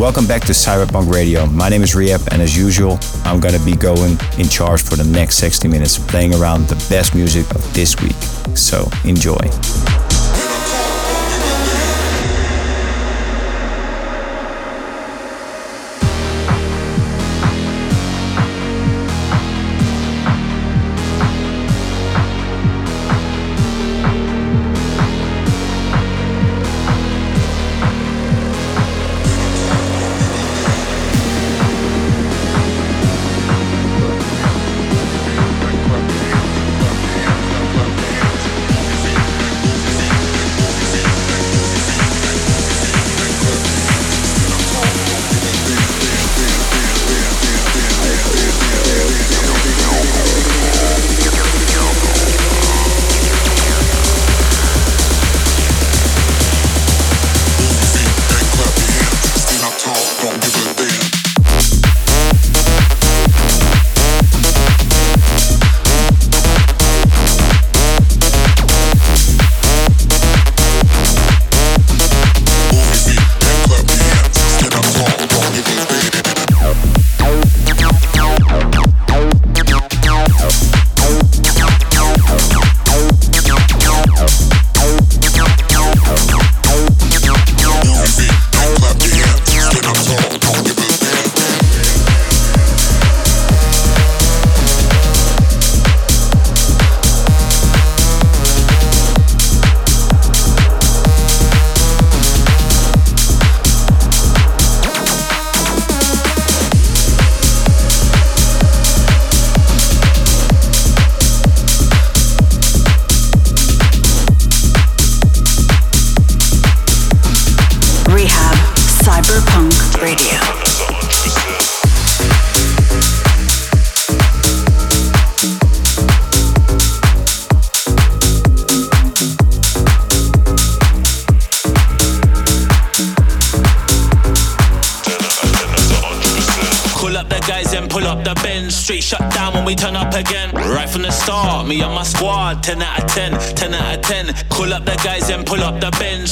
Welcome back to CYB3RPVNK Radio. My name is R3HAB, and as usual, I'm gonna be going in charge for the next 60 minutes, playing around the best music of this week. So enjoy.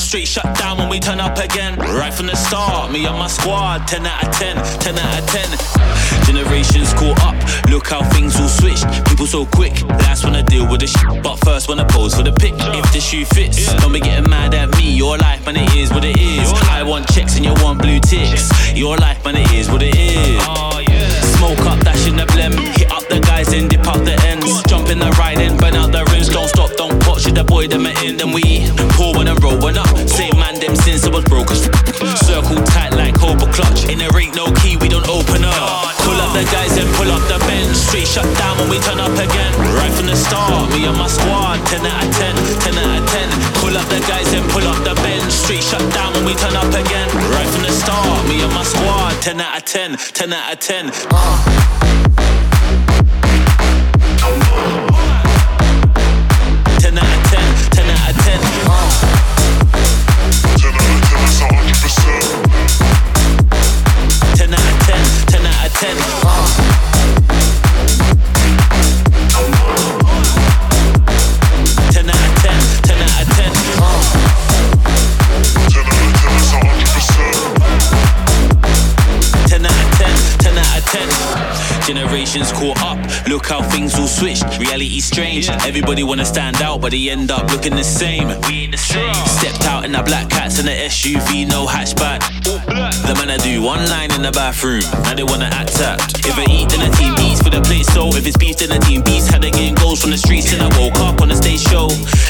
Straight shut down when we turn up again. Right from the start, me and my squad. 10 out of 10, 10 out of 10. Generations caught up, look how things all switched. People so quick, last wanna deal with the shit. But first wanna pose for the pic. If the shoe fits, don't be getting mad at me. Your life, man, it is what it is. I want checks and you want blue ticks. Your life, man, it is what it is. Oh, Smoke up, dash in the blem. Hit up the guys and dip out the ends. Jump in the ride and burn out the rims. Don't stop, don't pause. Shit, the boy them in, then we pour when I'm rolling up. Same man them since I was broke. Circle tight like Cobra clutch. In there ain't no key, we don't open up. Pull up the guys and pull up the bench. Straight shut down when we turn up again. Right from the start, me and my squad. 10 out of 10, 10 out of 10. Pull up the guys and pull up the bench. Straight shut down when we turn up again. Right from the start, me and my squad. 10 out of 10, 10 out of 10. Uh. How things all switched. Reality strange. Everybody wanna stand out, but they end up looking the same. We ain't the same. Stepped out in the black cats and the SUV, no hatchback. The man I do one line in the bathroom, now they wanna act tapped. If I eat, then the team eats for the plate so If it's beef, then the team beats. Had to getting goals from the streets, and I woke up on the stage show.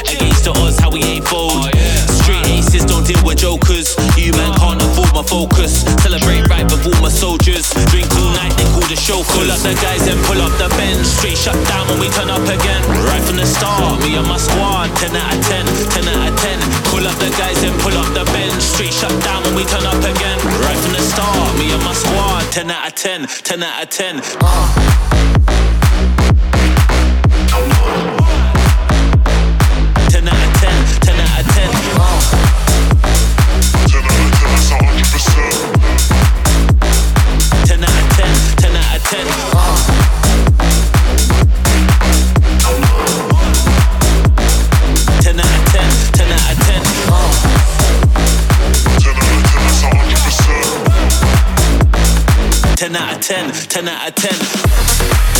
Against the odds, how we ain't fold. Oh, Straight aces don't deal with jokers. You man can't afford my focus. Celebrate right before my soldiers. Drink all night, they call the show. Pull up the guys and pull up the bench. Street shut down when we turn up again. Right from the start, me and my squad. 10 out of 10, 10 out of 10. Pull up the guys and pull up the bench. Street shut down when we turn up again. Right from the start, me and my squad. 10 out of 10, 10 out of 10. Uh. Out of 10, 10 out of 10.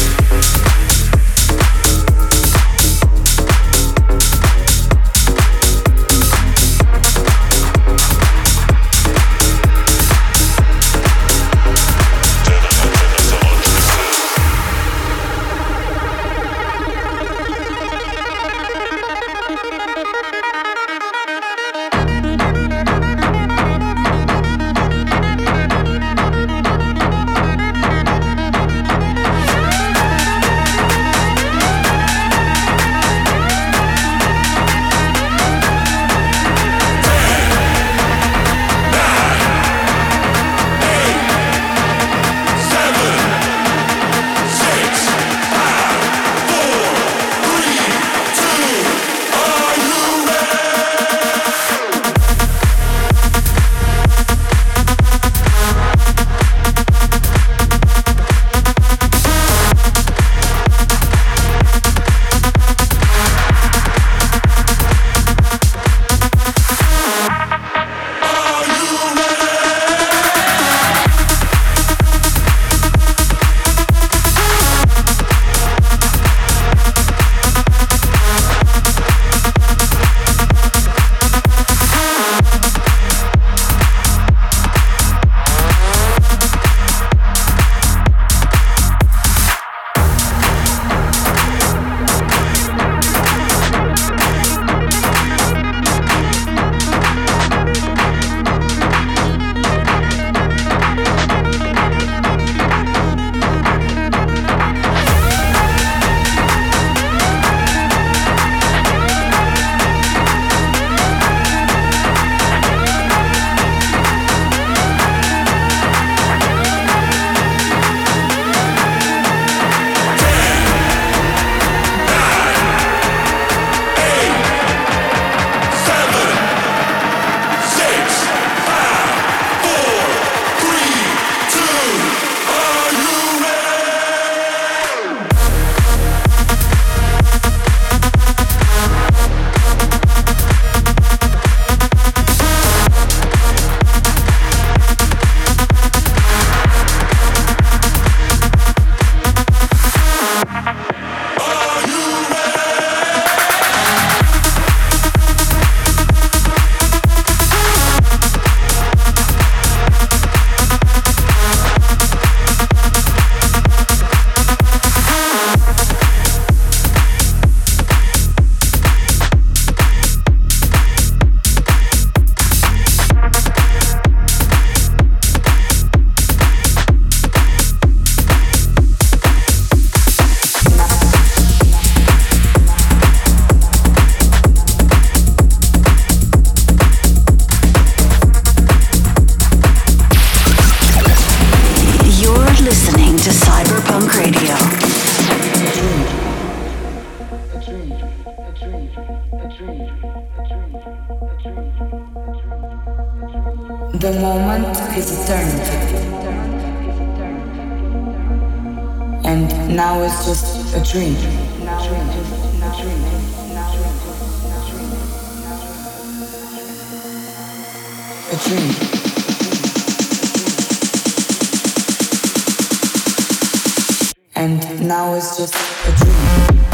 And now it's just a dream.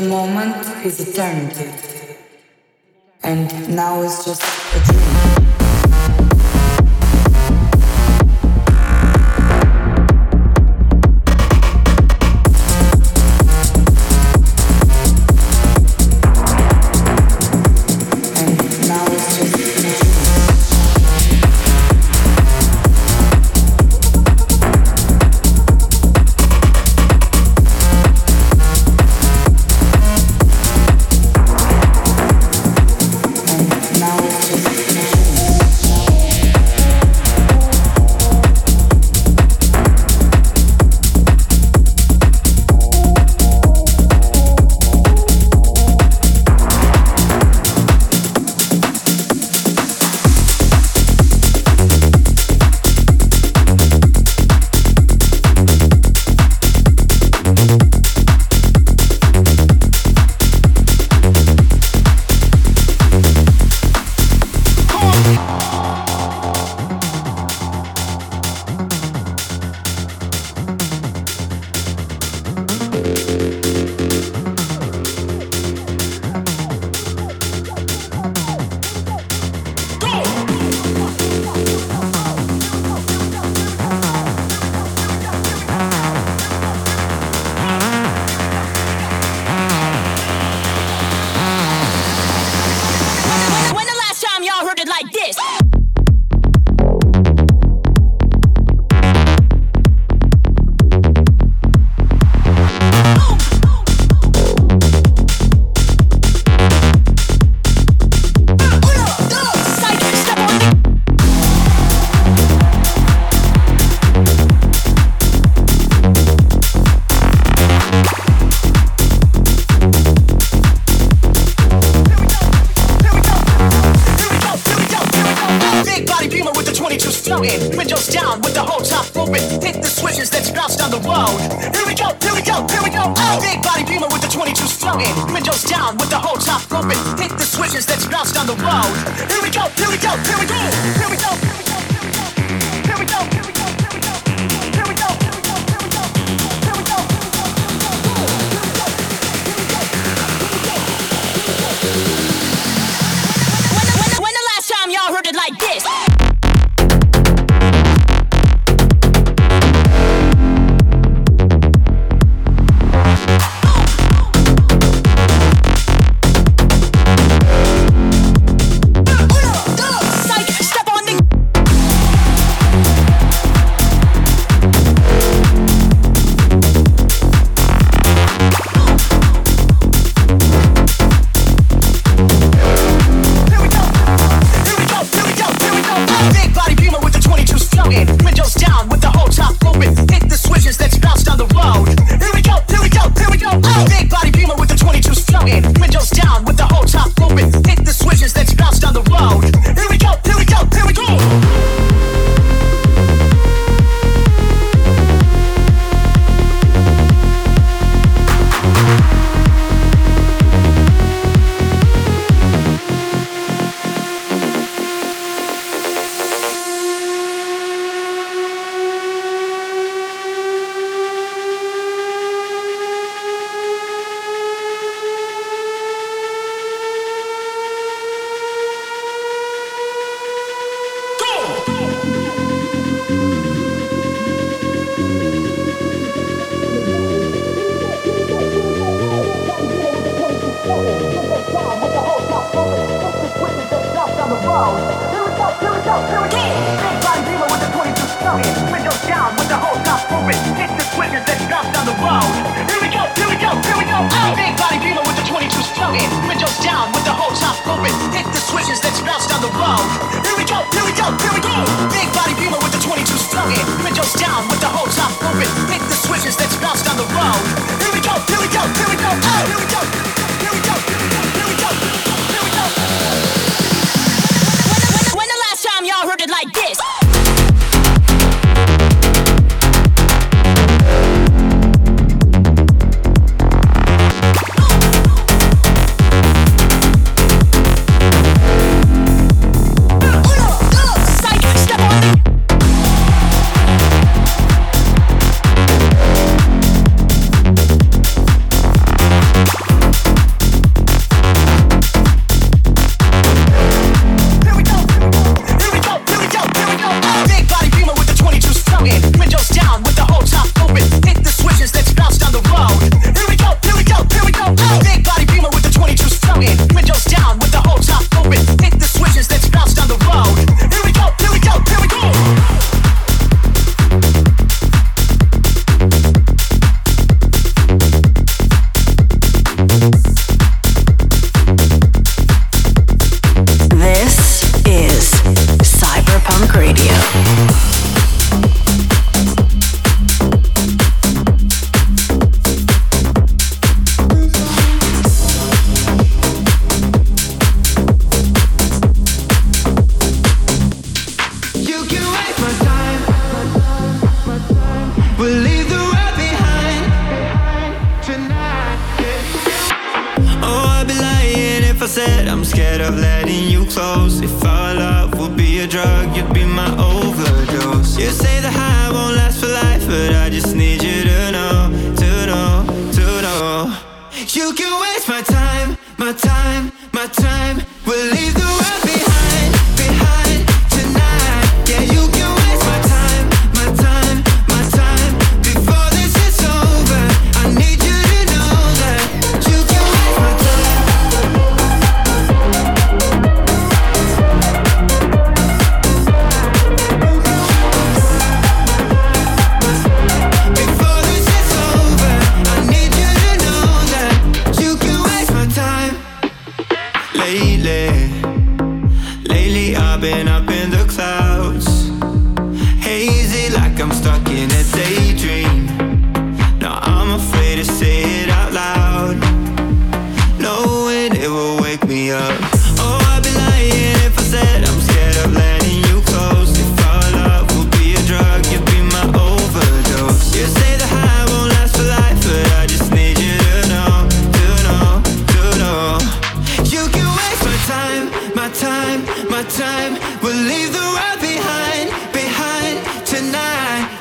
the moment is eternity, and now it's just a dream.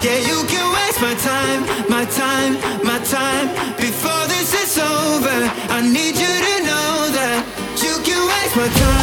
Yeah, you can waste my time, my time, my time. Before this is over, I need you to know that you can waste my time.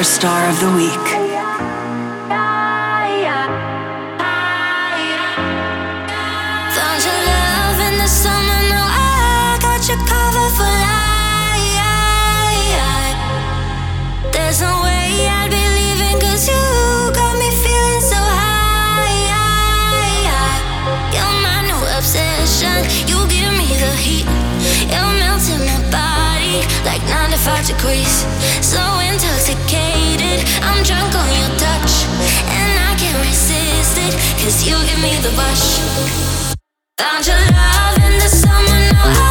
CYB3RSTAR of the Week. 45 degrees. So intoxicated, I'm drunk on your touch. And I can't resist it, cause you give me the rush. Found your love in the summer, now I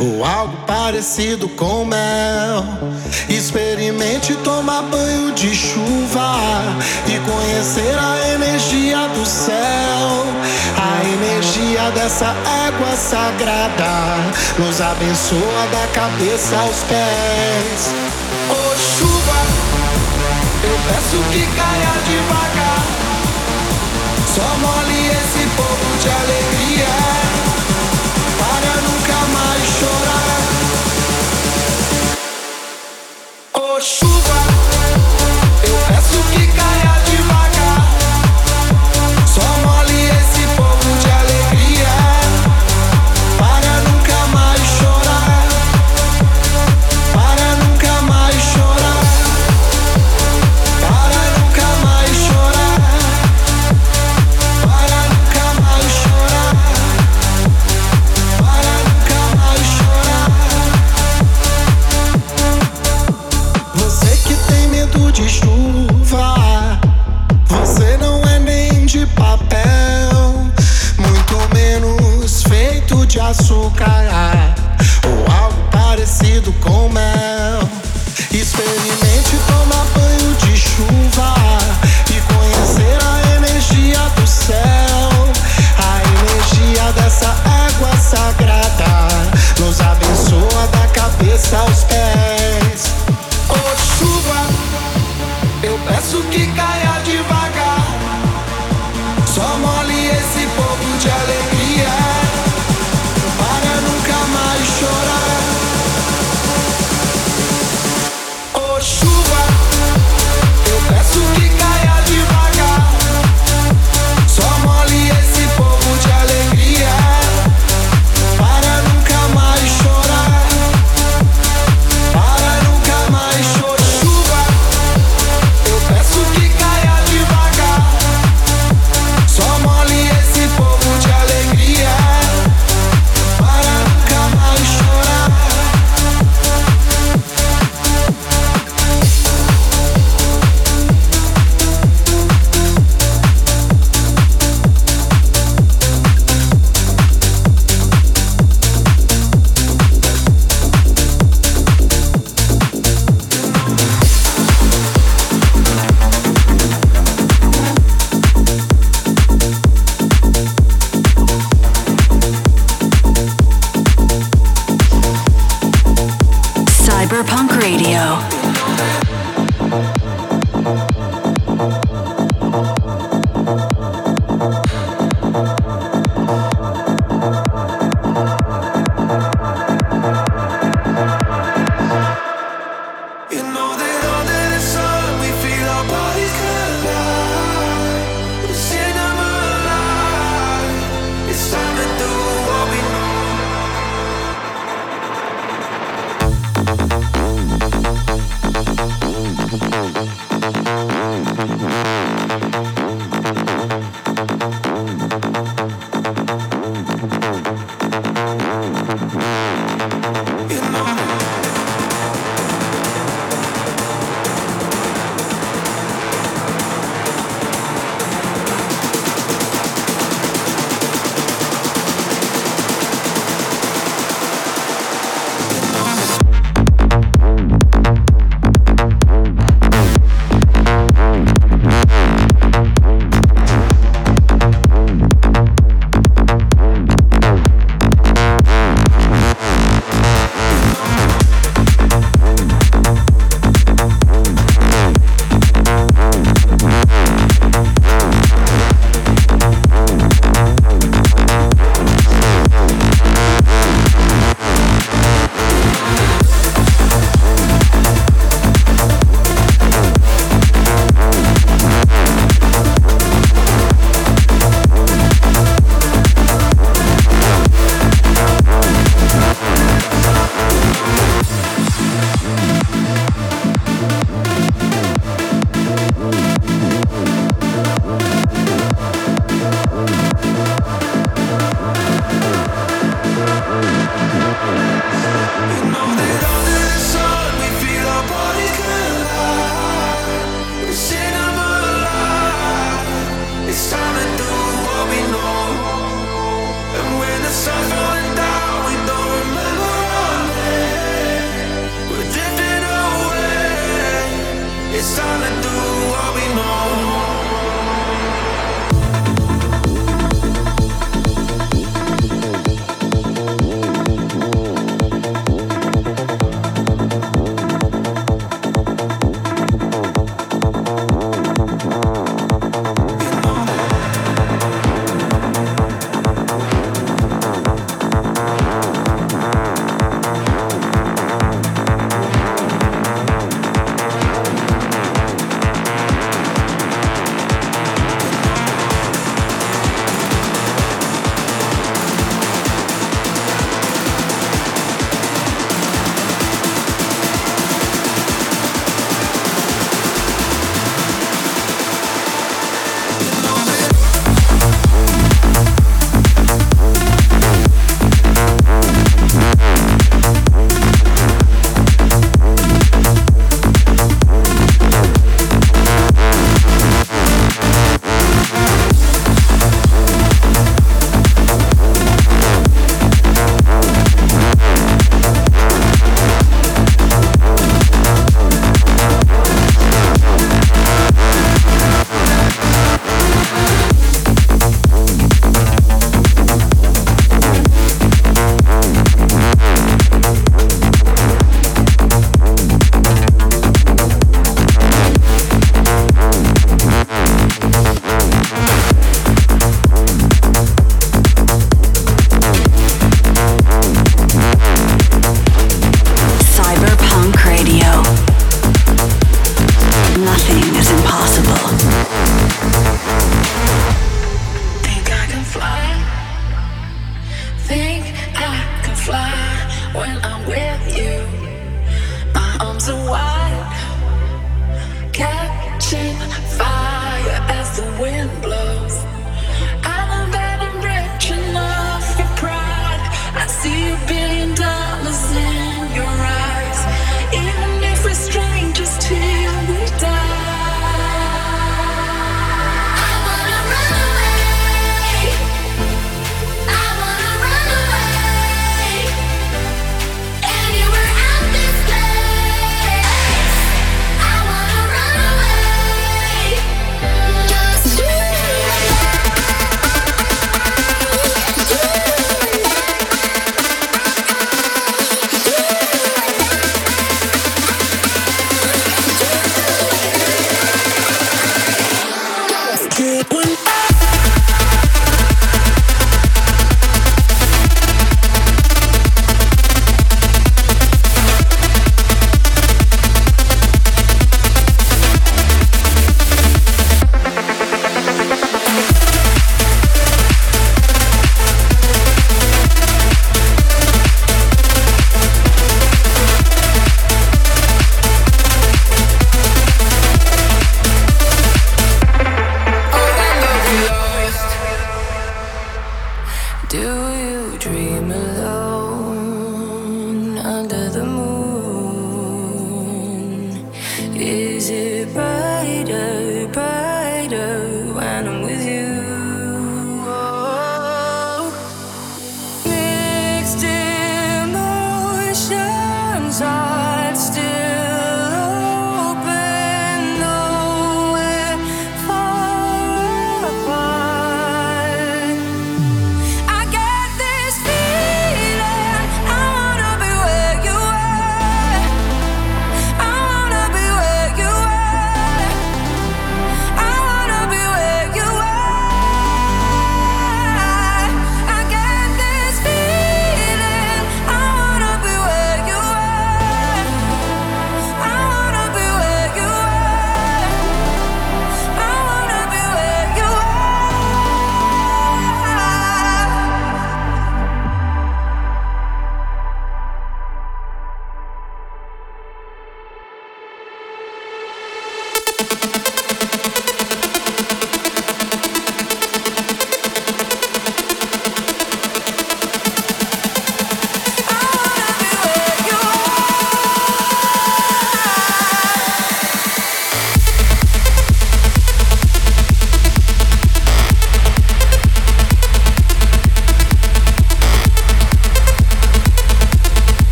ou algo parecido com mel. Experimente tomar banho de chuva e conhecer a energia do céu, a energia dessa água sagrada nos abençoa da cabeça aos pés. Ô oh, chuva, eu peço que caia devagar, só mole esse povo de alegria. ficar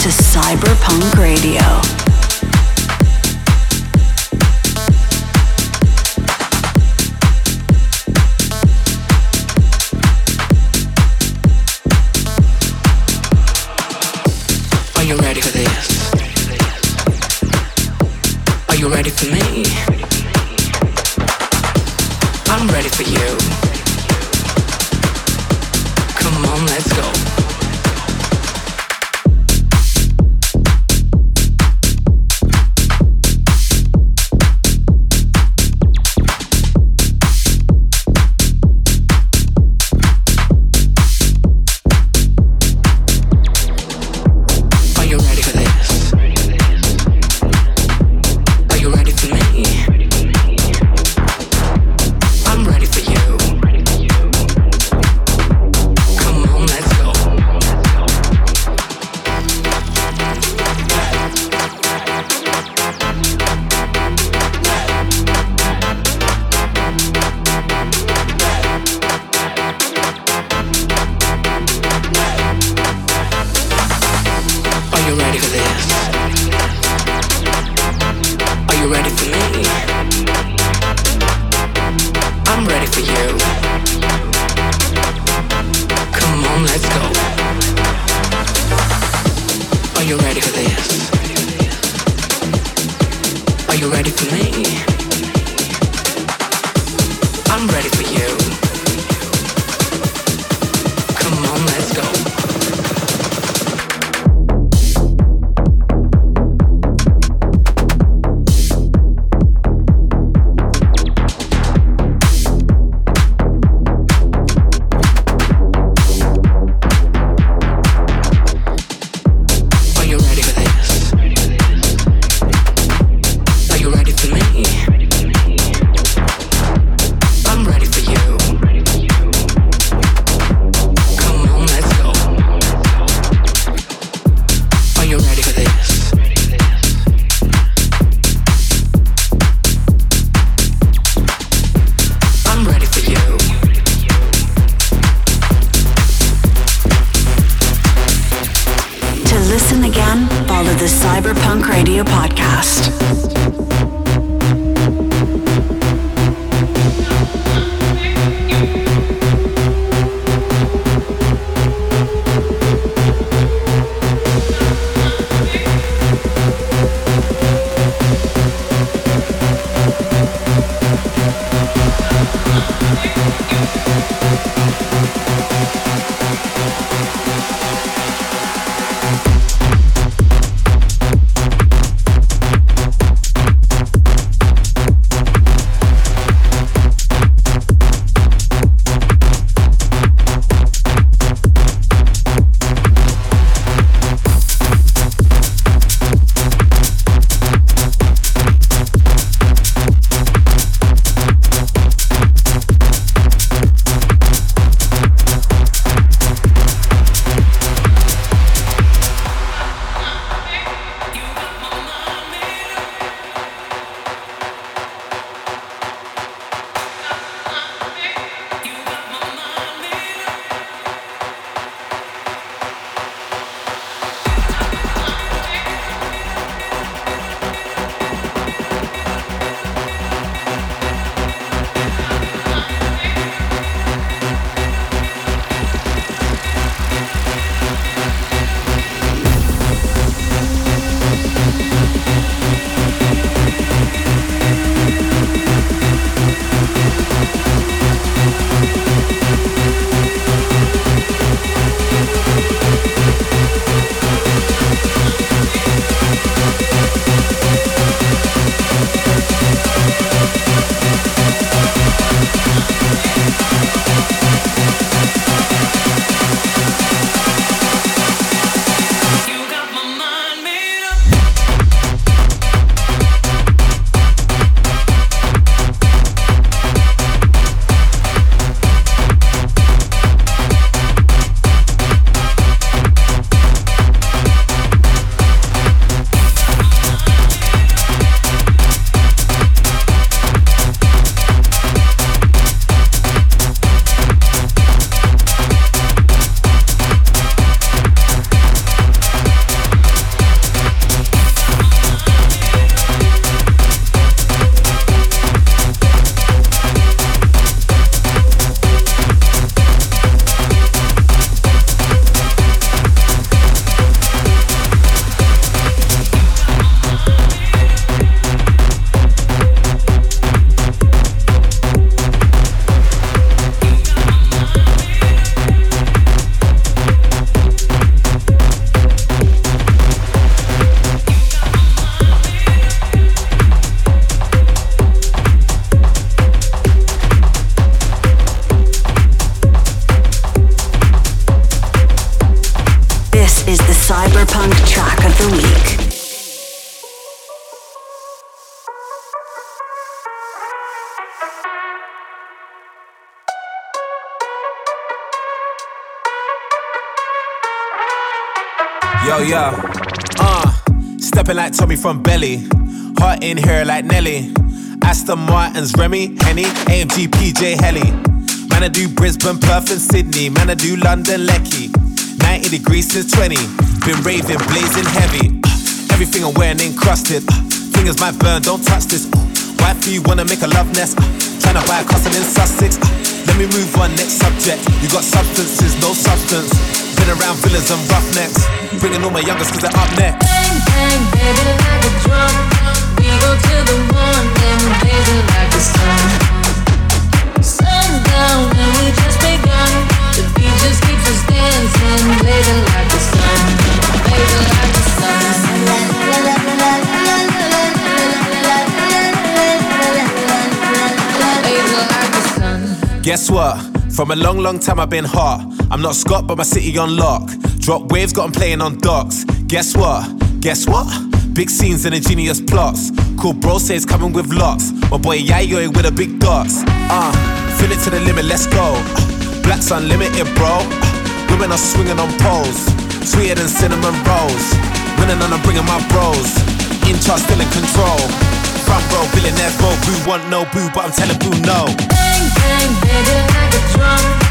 to CYB3RPVNK Radio. Stepping like Tommy from Belly. Heart in here like Nelly. Aston Martin's Remy, Henny, AMG, PJ Helly. Man, I do Brisbane, Perth, and Sydney. Man, I do London, Lecky. 90 degrees since 20. Been raving, blazing heavy. Everything I'm wearing encrusted. Fingers might burn, don't touch this. Wifey, you wanna make a love nest? Tryna buy a castle in Sussex. Let me move on, next subject. You got substances, no substance. Been around villas and roughnecks. Bringing all my youngest cause they're up next. Guess what? From a long, long time I've been hot. I'm not Scott, but my city on lock. Drop waves, got 'em playing on docks. Guess what? Guess what? Big scenes and ingenious plots. Cool bro says coming with lots. My boy Yayo with a big dots. Uh, fill it to the limit, let's go. Uh, Black's unlimited, bro. Uh, women are swinging on poles. Sweeter than cinnamon rolls. Winning and I'm bringing my bros. In charge, still in control. Front row, billionaire, bro. Boo want no boo, but I'm telling boo no. Bang, bang, baby, like a drum.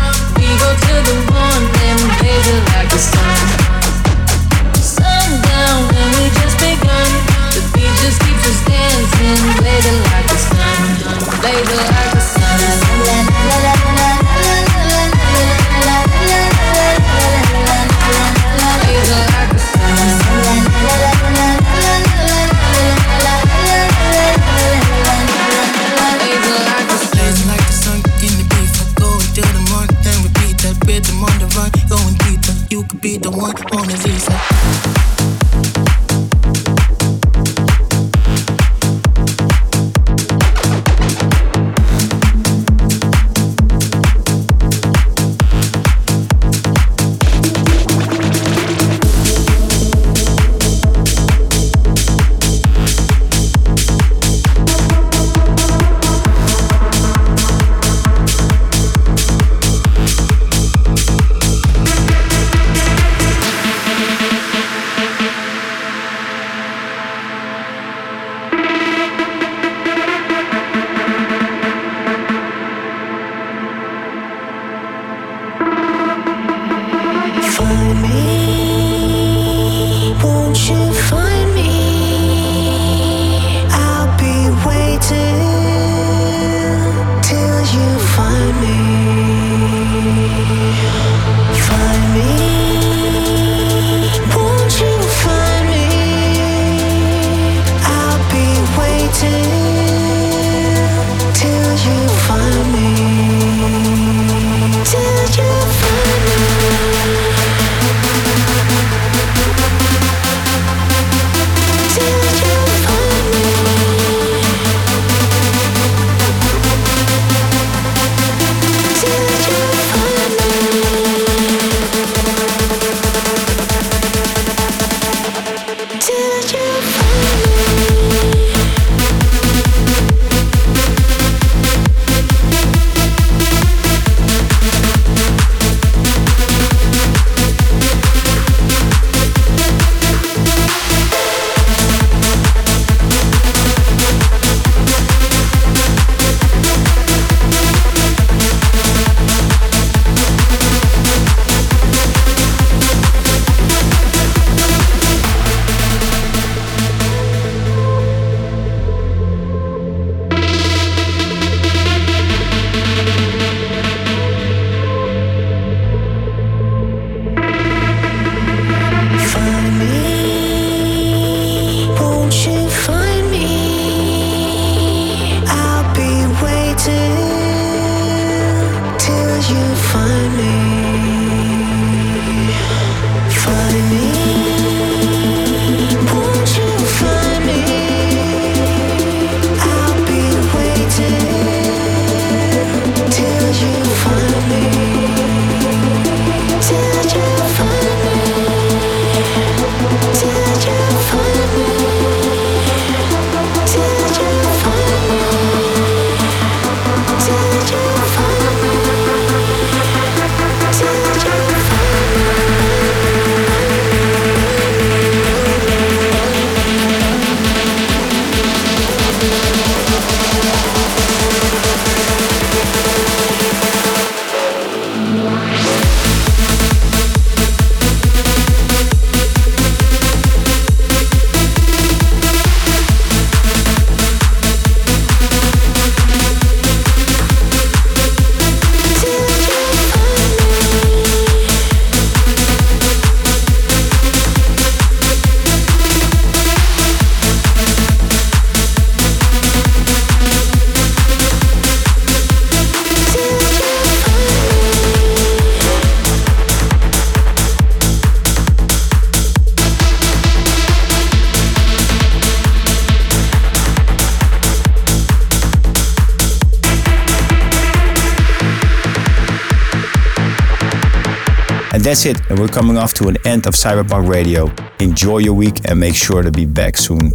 That's it, and we're coming off to an end of CYB3RPVNK Radio. Enjoy your week and make sure to be back soon.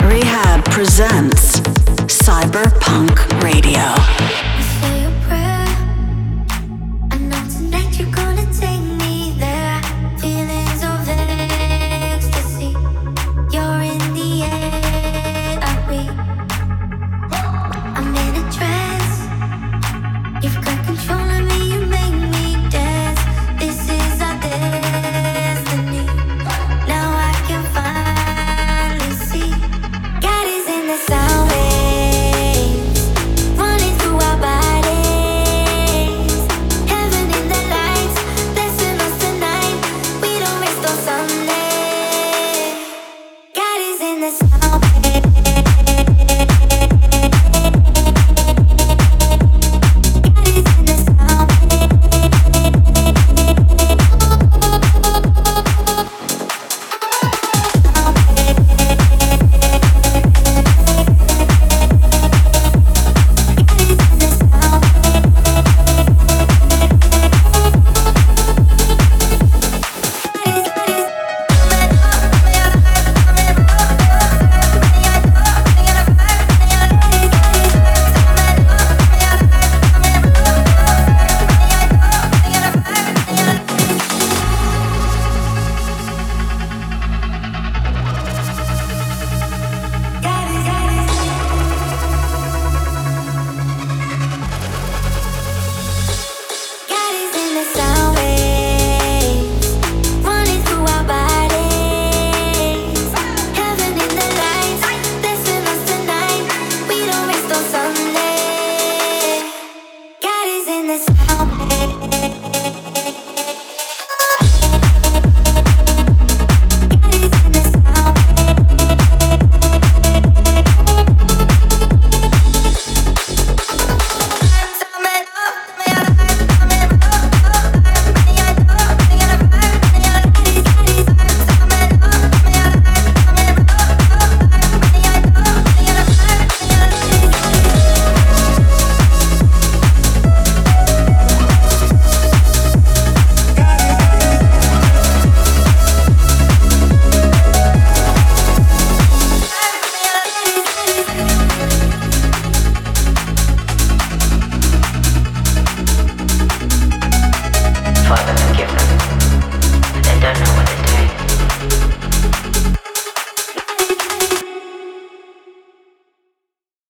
R3HAB presents CYB3RPVNK Radio.